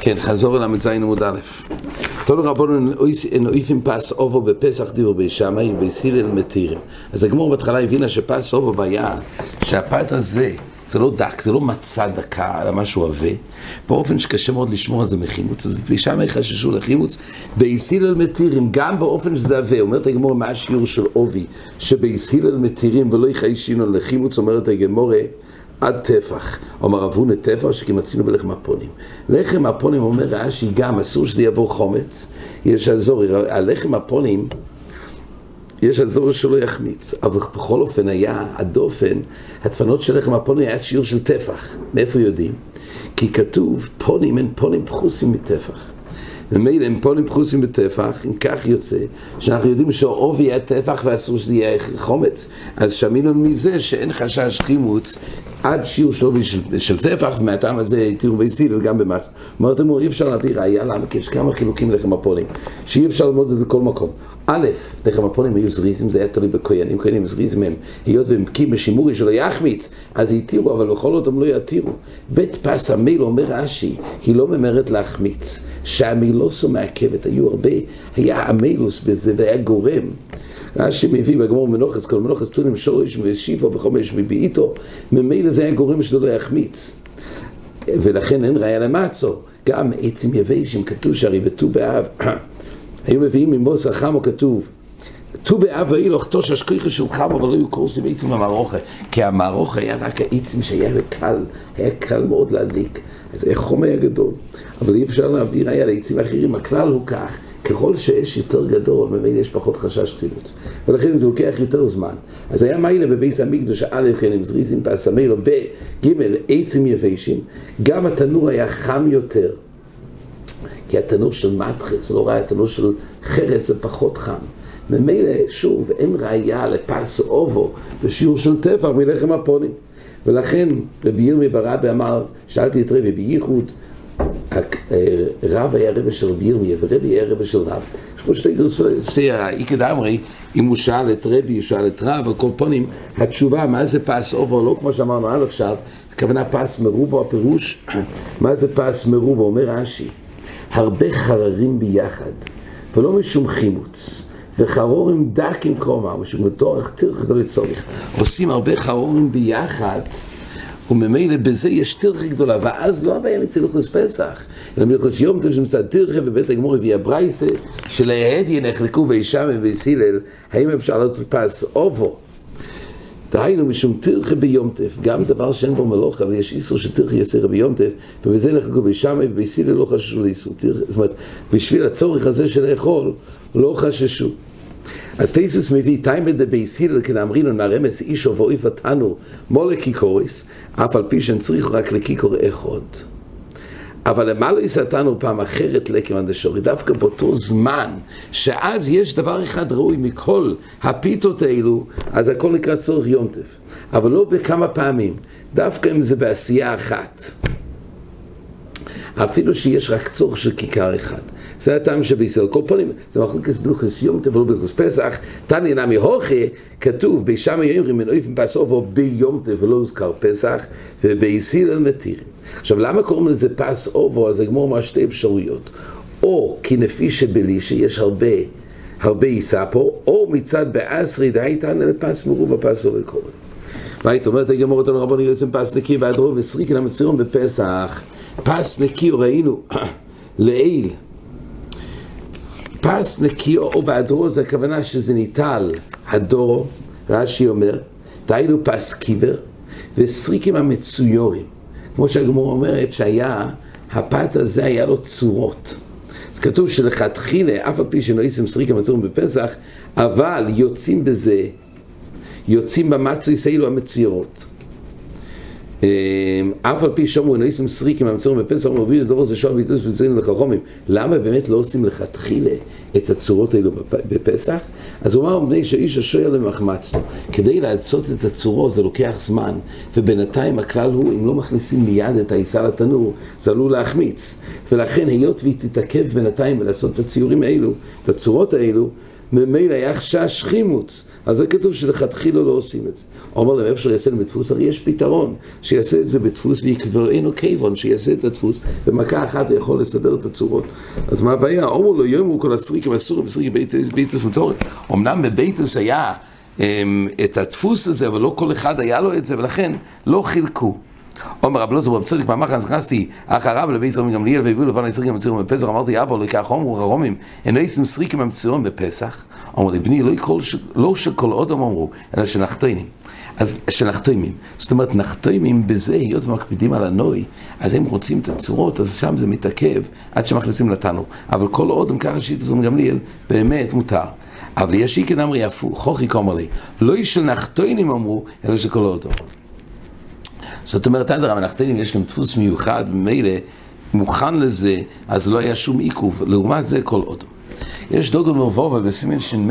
כן, חזור אל המצז עמוד א'. תולו רבונו אין אויפים פס אובו בפסח דיבור בישמאי ובסילל מתירים. אז הגמור בהתחלה הבינה שפס אובו היה שהפת הזה זה לא דק, זה לא מצע דקה, אלא משהו עבה, באופן שקשה מאוד לשמור על זה מחימוץ. אז בישמאי חששו לחימוץ, ביסילל מתירים, גם באופן שזה עבה. אומרת הגמור מה השיעור של עובי, שביסילל מתירים ולא יחיישינו לחימוץ, אומרת הגמורה עד טפח. אומר אבונה טפח שכמצינו בלחם הפונים. לחם הפונים אומר רש"י גם, אסור שזה יבוא חומץ. יש אזור, הלחם הפונים, יש אזור שלא יחמיץ. אבל בכל אופן היה הדופן, הדפנות של לחם הפונים היה שיעור של טפח. מאיפה יודעים? כי כתוב פונים הם פונים פחוסים מטפח. ומילא הם פונים פחוסים בטפח, אם כך יוצא, שאנחנו יודעים שהעובי היה טפח ואסור שזה יהיה חומץ, אז שמינו מזה שאין חשש חימוץ עד שיעור של עובי של, של טפח, ומהטעם הזה תראו ביסיל גם במס. אומרת אמרו, אי אפשר להביא ראייה למה, כי יש כמה חילוקים ללחם הפונים, שאי אפשר ללמוד את זה בכל מקום. א', לחם הפונים היו זריזים, זה היה תלוי בכהנים, כהנים זריזים הם, היות והם קים בשימורי שלא יחמיץ, אז התירו, אבל בכל זאת הם לא יתירו. בית פס המיל, אומר רש"י, היא לא ממהרת להחמיץ. שהמילוסו מעכבת, היו הרבה, היה המילוס בזה והיה גורם. רש"י מביא בגמור מנוחס, כל מנוחס תונים שורש ושיפו וחומש מבעיתו, ממילא זה היה גורם שזה לא יחמיץ. ולכן אין ראיה למצו. גם עצים יבשים, כתוב שהרי בט"ו באב, היו מביאים ממוס החמו כתוב ט"ו באב ויהי לו תוש השכיחה של חמו אבל לא היו קורסים עצים במערוכה כי המערוכה היה רק העצים שהיה קל, היה קל מאוד להדליק אז החום היה גדול אבל אי אפשר להעביר היה לעצים אחרים, הכלל הוא כך, ככל שיש יותר גדול, ממילא יש פחות חשש חילוץ. ולכן זה לוקח יותר זמן. אז היה מיילה בביס המקדוש, א' כן עם זריזים פסמלו, ב' עצים יבשים, גם התנור היה חם יותר. כי התנור של מטחס, לא ראה התנור של חרס, זה פחות חם. ממילא, שוב, אין ראייה לפס אובו בשיעור של טפח מלחם הפונים. ולכן רבי ירמי ברבי אמר, שאלתי את רבי בייחוד, רב היה רבי של רבי ירמיה ורבי היה רבי של רב. יש פה שתי גרסי, האיקד אמרי, אם הוא שאל את רבי, הוא שאל את רב, על כל פונים, התשובה, מה זה פס אובו, לא כמו שאמרנו עד עכשיו, הכוונה פס מרובו, הפירוש, מה זה פס מרובו, אומר רש"י, הרבה חררים ביחד, ולא משום חימוץ. וחרורים דק עם קומה, משום בתורך תרח גדול לצורך. עושים הרבה חרורים ביחד, וממילא בזה יש תרחה גדולה, ואז לא הבעיה מצילוחוס פסח, אלא מלכוס יום טוב שמצד תרחה ובית הגמור הביא הברייסה, שלהדי נחלקו בישם ובסילל, האם אפשר לעלות פס אובו? דהיינו משום תרחה ביום טף, גם דבר שאין בו מלוך, אבל יש איסור שתרחה יסרה ביום טף, ובזה נחלקו בישם ובסילל לא חששו לאיסור תרחה, זאת אומרת, בשביל הצורך הזה של לאכול, לא חששו. אז תייסוס מביא טיימא דבייס הילל כנאמרינון מהרמס אישו ואויף התנו מולה קיקוריס אף על פי שהם צריכו רק לקיקור אחד אבל למה לא יסתנו פעם אחרת לקמן דשורי דווקא באותו זמן שאז יש דבר אחד ראוי מכל הפיתות האלו אז הכל נקרא צורך יונטף אבל לא בכמה פעמים דווקא אם זה בעשייה אחת אפילו שיש רק צורך של כיכר אחד זה הטעם שבישראל. כל פנים, זה מחלוקת בלכס יום טוב ולא בלכס פסח. תניא נמי הוכי, כתוב, בישם יאמרים אויפן פס או ביום טוב ולא הוזכר פסח, ובישראל מתירים. עכשיו, למה קוראים לזה פס אובו? אז הגמור אומר שתי אפשרויות. או כי נפי שבלי שיש הרבה, הרבה יישא פה, או מצד באסרי דהייתן לפס מרוב הפס אובו קורא. והיית אומרת הגמור אותנו רבנו יוצאים פס נקי ועד רוב וסריקין המצויון בפסח. פס נקי ראינו לעיל פס נקי או בהדרו זה הכוונה שזה ניטל הדורו, רש"י אומר, דהיינו פס קיבר וסריקים המצויורים. כמו שהגמור אומרת שהיה, הפת הזה היה לו צורות. אז כתוב שלכתחילה, אף על פי שלא יישם סריקים המצוירים בפסח, אבל יוצאים בזה, יוצאים במצוי סאילו המצוירות. אמ, אף על פי שאומרו עושים סריקים המצורים בפסח ומביאים לדור הזה שואל ויתוס וצורים לחכומים למה באמת לא עושים לכתחילה את הצורות האלו בפסח? אז הוא אמר מפני שאיש השוער למחמצתו כדי לעשות את הצורו זה לוקח זמן ובינתיים הכלל הוא אם לא מכניסים מיד את העיסה לתנור זה עלול להחמיץ. ולכן היות והיא תתעכב בינתיים ולעשות את הציורים האלו את הצורות האלו ממילא היה חשש חימוץ אז זה כתוב שלכתחילה לא עושים את זה. אומר להם, את זה בדפוס, הרי יש פתרון, שיעשה את זה בדפוס ויקבענו כיוון, שיעשה את הדפוס, במכה אחת הוא יכול לסדר את הצורות. אז מה הבעיה? אומר לו, יאמרו כל הסריקים אסורים, סריקים ביתוס מטורת. אמנם בביתוס היה אמ, את הדפוס הזה, אבל לא כל אחד היה לו את זה, ולכן לא חילקו. אומר רב לוזר רב צדיק מאמר נכנסתי אחריו לבית זרמי גמליאל והביאו לבן הסריקים המצורים בפסח אמרתי אבא לא ייקח אמרו הרומים אינו ישם סריקים המצורים בפסח? אמר לי בני לא שכל עוד אמרו אלא שנחתינים אז שנחתימים זאת אומרת נחתימים בזה היות ומקפידים על הנוי אז הם רוצים את הצורות אז שם זה מתעכב עד שמכניסים לתנו אבל כל עוד הם ככה זרמי גמליאל באמת מותר. אבל יש איקן אמרי הפוך, חוכי כומר לי, לא איש של נחתוינים אמרו, אלא שכל עוד אמרו. זאת אומרת, אדרם, הנחתנים יש להם דפוס מיוחד, ממילא מוכן לזה, אז לא היה שום עיכוב. לעומת זה, כל אוטו. יש דוגל מרבובה בסימן ש"מ,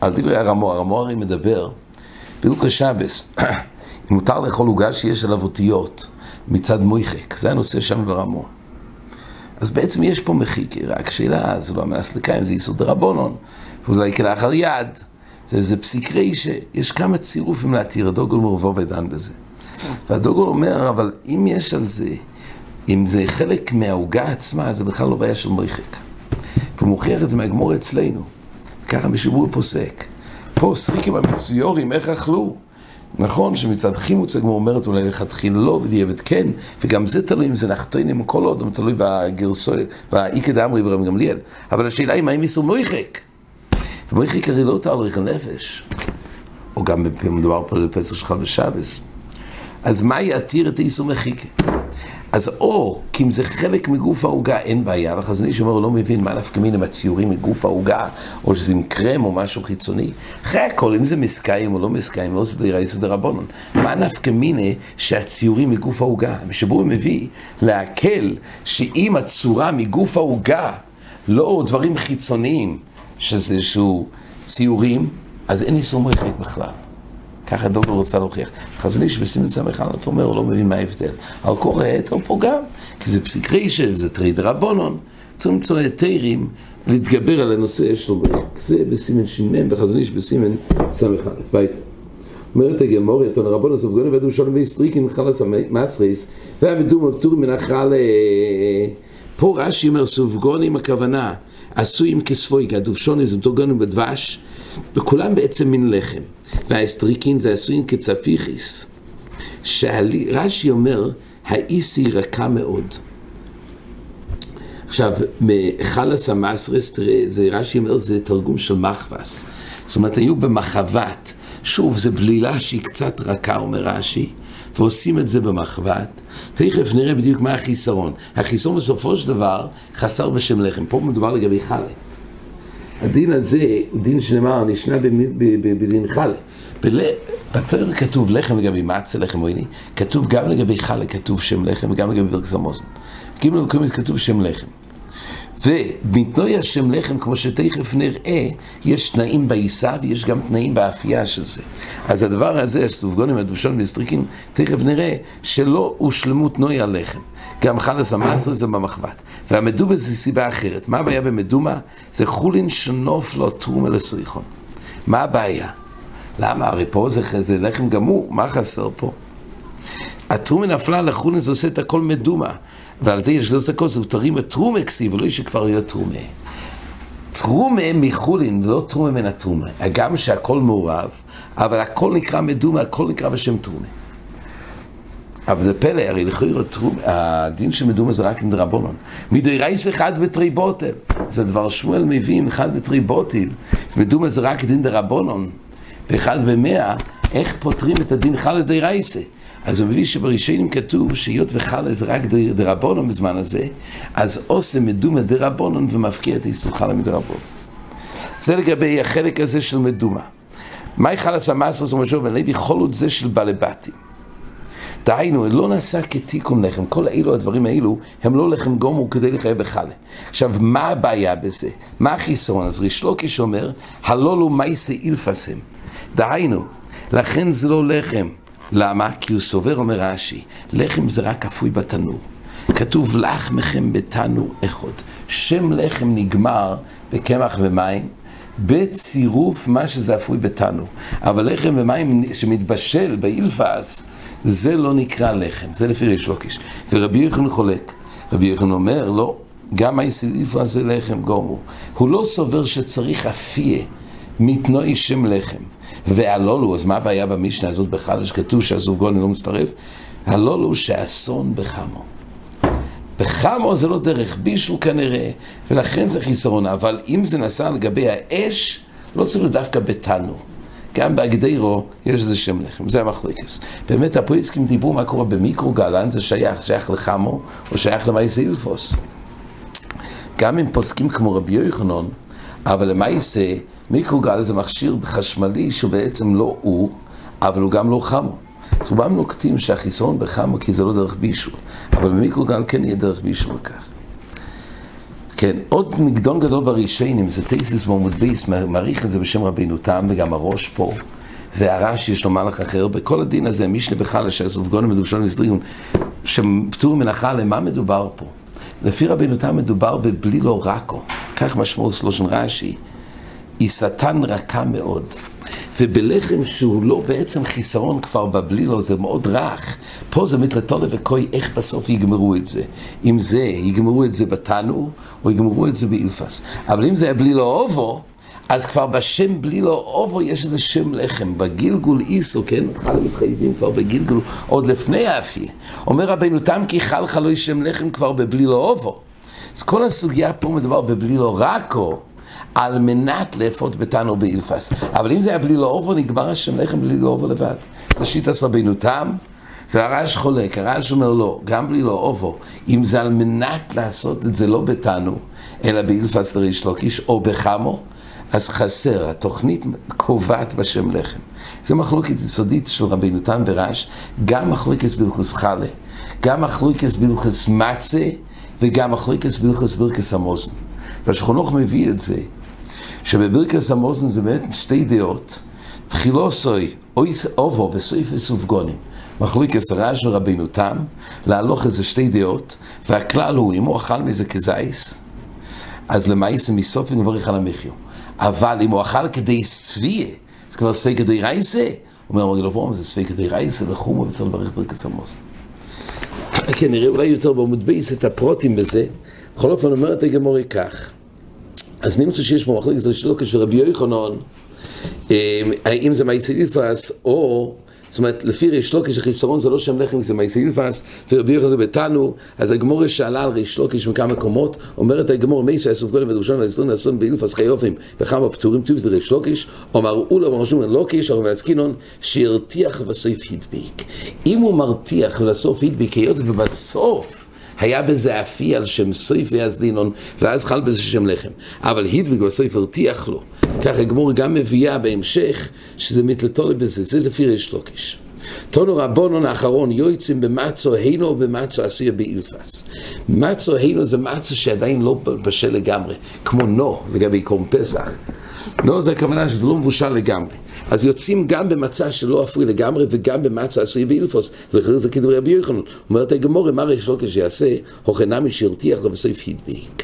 על דברי הרמור, הרמור הרי מדבר, בילקה שבס, אם מותר לאכול עוגה שיש עליו אותיות מצד מויחק, זה הנושא שם ברמור. אז בעצם יש פה מחיק, רק שאלה, זה לא המנס לקיים, זה יסוד דרבונון, וזה לא כלאחר יד, וזה פסיק רישה, יש כמה צירופים להתיר, הדוגל מרבובה דן בזה. והדוגל אומר, אבל אם יש על זה, אם זה חלק מהעוגה עצמה, זה בכלל לא בעיה של מויחק. והוא מוכיח את זה מהגמור אצלנו. ככה בשיבור פוסק. פה סריקים המצויורים, איך אכלו? נכון שמצד חימוץ הגמור אומרת אולי לכתחילה לא, בדיעבד כן, וגם זה תלוי אם זה נחתונים כל עוד, זה תלוי בגרסו, באיקא דאמרי ברם גמליאל. אבל השאלה היא מה אם איסור מויחק? ומויחק הרי לא תהלך הנפש. או גם מדובר פה על פסח שלך בשבס. אז מה יתיר את איסור מחיקה? אז או, כי אם זה חלק מגוף העוגה, אין בעיה, והחזון איש אומר, הוא לא מבין מה נפקא מיני הציורים מגוף העוגה, או שזה עם קרם או משהו חיצוני. אחרי הכל, אם זה מסקיים או לא מסקיים, או זה דירה יסוד הרבונון. מה נפקא מיני שהציורים מגוף העוגה? ושבו הוא מביא להקל שאם הצורה מגוף העוגה, לא דברים חיצוניים, שזה איזשהו ציורים, אז אין איסור מרחק בכלל. ככה דוגל רוצה להוכיח. חזון איש בסימן ס"א אומר, הוא לא מבין מה ההבדל. על קורא או פה גם, כי זה פסיק רישב, זה טריד רבונון. צריך למצוא היתרים להתגבר על הנושא של בריק. זה בסימן ש"מ, בחזון איש בסימן ס"א. בית. אומרת הגמור, את רבון הסופגוני ועדו שלום ואיסטריקים חלס המסריס, והמדום הפטורים מן החל... פה רש"י אומר סופגונים הכוונה, עשויים כספוי, גדובשונים זה דוגונים בדבש, וכולם בעצם מין לחם. והאסטריקין זה עשויים כצפיחיס. רש"י אומר, האיסי רכה מאוד. עכשיו, מחלס המסרס, זה רש"י אומר, זה תרגום של מחבס. זאת אומרת, היו במחבת. שוב, זו בלילה שהיא קצת רכה, אומר רש"י, ועושים את זה במחבת. תכף נראה בדיוק מה החיסרון. החיסרון בסופו של דבר חסר בשם לחם. פה מדובר לגבי חלה. הדין הזה הוא דין שנאמר, נשנה בדין חלה. בתואר כתוב לחם לגבי מצה, לחם עויני, כתוב גם לגבי חלה, כתוב שם לחם, וגם לגבי ברקס המוזן. כאילו במקומות כתוב שם לחם. ומתנוי השם לחם, כמו שתכף נראה, יש תנאים בעיסה ויש גם תנאים באפייה של זה. אז הדבר הזה, סופגונים, הדבשון וסטריקים, תכף נראה שלא הושלמו תנוי הלחם. גם חלס המסר זה במחבת. והמדומה זה סיבה אחרת. מה הבעיה במדומה? זה חולין שנוף לו תרומה לסויכון. מה הבעיה? למה? הרי פה זה, זה לחם גמור, מה חסר פה? התרומה נפלה לחולין, זה עושה את הכל מדומה. ועל זה יש לזה כוס, תרים את תרומה כסיב, ולא שכבר יהיה תרומה. תרומה מחולין, לא תרומה מן התרומה. הגם שהכל מעורב, אבל הכל נקרא מדומה, הכל נקרא בשם תרומה. אבל זה פלא, הרי לכאורה הדין של מדומה זה רק עם דרבונון. מדי רייס אחד בתרי בוטל. זה דבר שמואל מביאים אחד בתרי בוטל. מדומה זה רק דין דרבונון. באחד במאה, איך פותרים את הדין חל די רייסה? אז הוא מביא שבראשונים כתוב שהיות וחלה זה רק דרבונון בזמן הזה, אז עושה מדומה דרבונון ומפקיע את איסור חלה מדרבונון. זה לגבי החלק הזה של מדומה. מהי חלס המסרס ומשהו בן לוי? חולות זה של בעלי בתים. דהיינו, לא נעשה כתיקון לחם, כל האלו, הדברים האלו, הם לא לחם גומו כדי לחייב בחלה. עכשיו, מה הבעיה בזה? מה החיסרון? אז ריש לוקיש אומר, הלולו מייסה אילפסם. דהיינו, לכן זה לא לחם. למה? כי הוא סובר, אומר רש"י, לחם זה רק אפוי בתנור. כתוב לחמכם בתנור אחד. שם לחם נגמר בקמח ומים, בצירוף מה שזה אפוי בתנו. אבל לחם ומים שמתבשל באילפס, זה לא נקרא לחם, זה לפי ריש לוקיש. ורבי יוחנן חולק. רבי יוחנן אומר, לא, גם האילפס זה לחם גומו. הוא לא סובר שצריך אפיה מתנועי שם לחם. והלולו, אז מה הבעיה במשנה הזאת בכלל, שכתוב שהזוגון לא מצטרף? הלולו שאסון בחמו. בחמו זה לא דרך בישול כנראה, ולכן זה חיסרון, אבל אם זה נעשה לגבי האש, לא צריך דווקא בתנו. גם באגדירו יש איזה שם לחם, זה המחלקס. באמת הפויסקים דיברו מה קורה במיקרוגל, לאן זה שייך, שייך לחמו או שייך למעשה אילפוס. גם אם פוסקים כמו רבי יוחנן, אבל למעשה מיקרוגל זה מכשיר חשמלי שהוא בעצם לא אור, אבל הוא גם לא חמו. אז רובם נוקטים שהחיסרון בחמו כי זה לא דרך בישול, אבל במיקרוגל כן יהיה דרך בישול לכך. כן, עוד מגדון גדול ברישיינים, זה טייסיס בעמוד בייס, מעריך את זה בשם רבינו תם, וגם הראש פה, והרש יש לו מהלך אחר, בכל הדין הזה, משנה בחלה, שהסופגונים מדושון וסדריון, שפטור מנחה, למה מדובר פה? לפי רבינו תם מדובר בבלי לא רקו, כך משמעות סלושן רש"י, היא שטן רכה מאוד. ובלחם שהוא לא בעצם חיסרון כבר בבלילו, זה מאוד רך. פה זה מתלתולה וקוי, איך בסוף יגמרו את זה. אם זה, יגמרו את זה בתנו, או יגמרו את זה באילפס. אבל אם זה היה בלילו אובו, אז כבר בשם בלילו אובו יש איזה שם לחם. בגילגול איסו, כן? חל מתחייבים כבר בגילגול, עוד לפני האפי. אומר רבינו תם כי חל חלוי שם לחם כבר בבלילו אובו. אז כל הסוגיה פה מדובר בבלילו רקו. על מנת לאפות בתנו באילפס. אבל אם זה היה בלי לא אובו, נגמר השם לחם בלי לא אובו לבד. זה שיטה רבינו תם, והרעש חולק, הרעש אומר לא, גם בלי לא אובו, אם זה על מנת לעשות את זה לא בתנו, אלא באילפס לריש לוקיש, או בחמו, אז חסר, התוכנית קובעת בשם לחם. זה מחלוקת יסודית של רבינו תם ורעש, גם מחלוקת בלכוס חלה, גם מחלוקת בלכוס מצה, וגם מחלוקת בלכוס ברכס המוזן. והשכונוך מביא את זה, שבברכס המוזן זה באמת שתי דעות, תחילו סוי, אויס אובו וסויף וסופגונים. מחלוקס הרעש ורבינו תם, להלוך איזה שתי דעות, והכלל הוא, אם הוא אכל מזה כזייס, אז למעשה מסוף ונברך על המחיו. אבל אם הוא אכל כדי סביה, זה כבר ספי כדי רייסה, אומר, אמרי לבוא, זה ספי כדי רייסה, לחומו וצריך לברך ברכס המוזן. כן, נראה אולי יותר בעמוד בייס את הפרוטים בזה. בכל אופן אומרת הגמורי כך, אז נמצא שיש פה מחלקת רשלוקה של רבי יוחנן, אה, האם זה מייסילפס או, אומרת, לפי ריש לוקיש החיסרון זה לא שם לחם, זה מייסילפס, ורבי יוחנן זה בתנו, אז הגמורה שאלה על ריש לוקיש מכמה מקומות, אומרת הגמורה מי שהסוף קודם ודרושון והסתון לעשות באילפס חיופים וכמה פטורים טוב זה ריש לוקיש, אומר אולה מרשום לוקיש, אבל מעסקינון, שירתיח בסוף הדביק. אם הוא מרתיח ולסוף הדביק, היות ובסוף היה בזה אפי על שם סויף ויזדינון, ואז חל בזה שם לחם. אבל הידביק בסויף הרתיח לו. ככה גמור גם מביאה בהמשך, שזה מתלתולה בזה, זה לפי ריש לוקיש. תונו רבונון האחרון, יועצים במצו הינו או במצו באילפס. מצו הינו זה מצו שעדיין לא בשל לגמרי, כמו נו לגבי קורם פסח. נו זה הכוונה שזה לא מבושל לגמרי. אז יוצאים גם במצע שלא אפוי לגמרי וגם במצע עשוי באילפוס, לכן זה כדברי רבי יוחנן. אומרת הגמורה, מה ריש לוקש שיעשה, הוכנה משהרתיח ובסוף הדביק.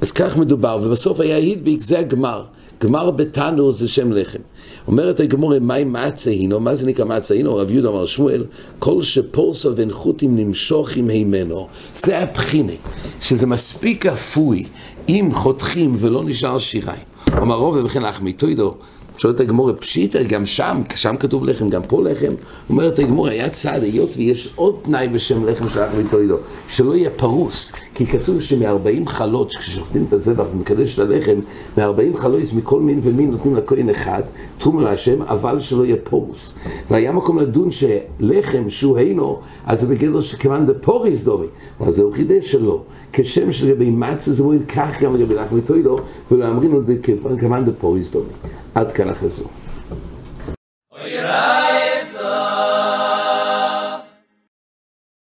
אז כך מדובר, ובסוף היה הדביק, זה הגמר. גמר בתנור זה שם לחם. אומרת הגמורה, מהי מצה הינו? מה זה נקרא מצה הינו? רב יהודה אמר שמואל, כל שפורסו ונחותים נמשוכים הימנו. זה הבחינה, שזה מספיק אפוי, אם חותכים ולא נשאר שיריים. אמר רוב וכן אחמיתוידו, שואלת הגמורה, פשיטה, גם שם, שם כתוב לחם, גם פה לחם. אומרת הגמורה, היה צעד, היות ויש עוד תנאי בשם לחם של אחמי תוידו, שלא יהיה פרוס, כי כתוב שמ-40 חלות, כששוחטים את הזבח ומקדש את הלחם, מ-40 חלות מכל מין ומין נותנים לכהן אחד, תחום להשם, אבל שלא יהיה פרוס. והיה מקום לדון שלחם שהוא הינו, אז זה בגדר שכיוון דפוריס דומי, אז זהו חידש שלו. כשם שלגבי מצה זה מועיל כך גם לגבי לחמי תוידו, ולא אמרינו כיוון דפוריס דומי. עד כאן החזור.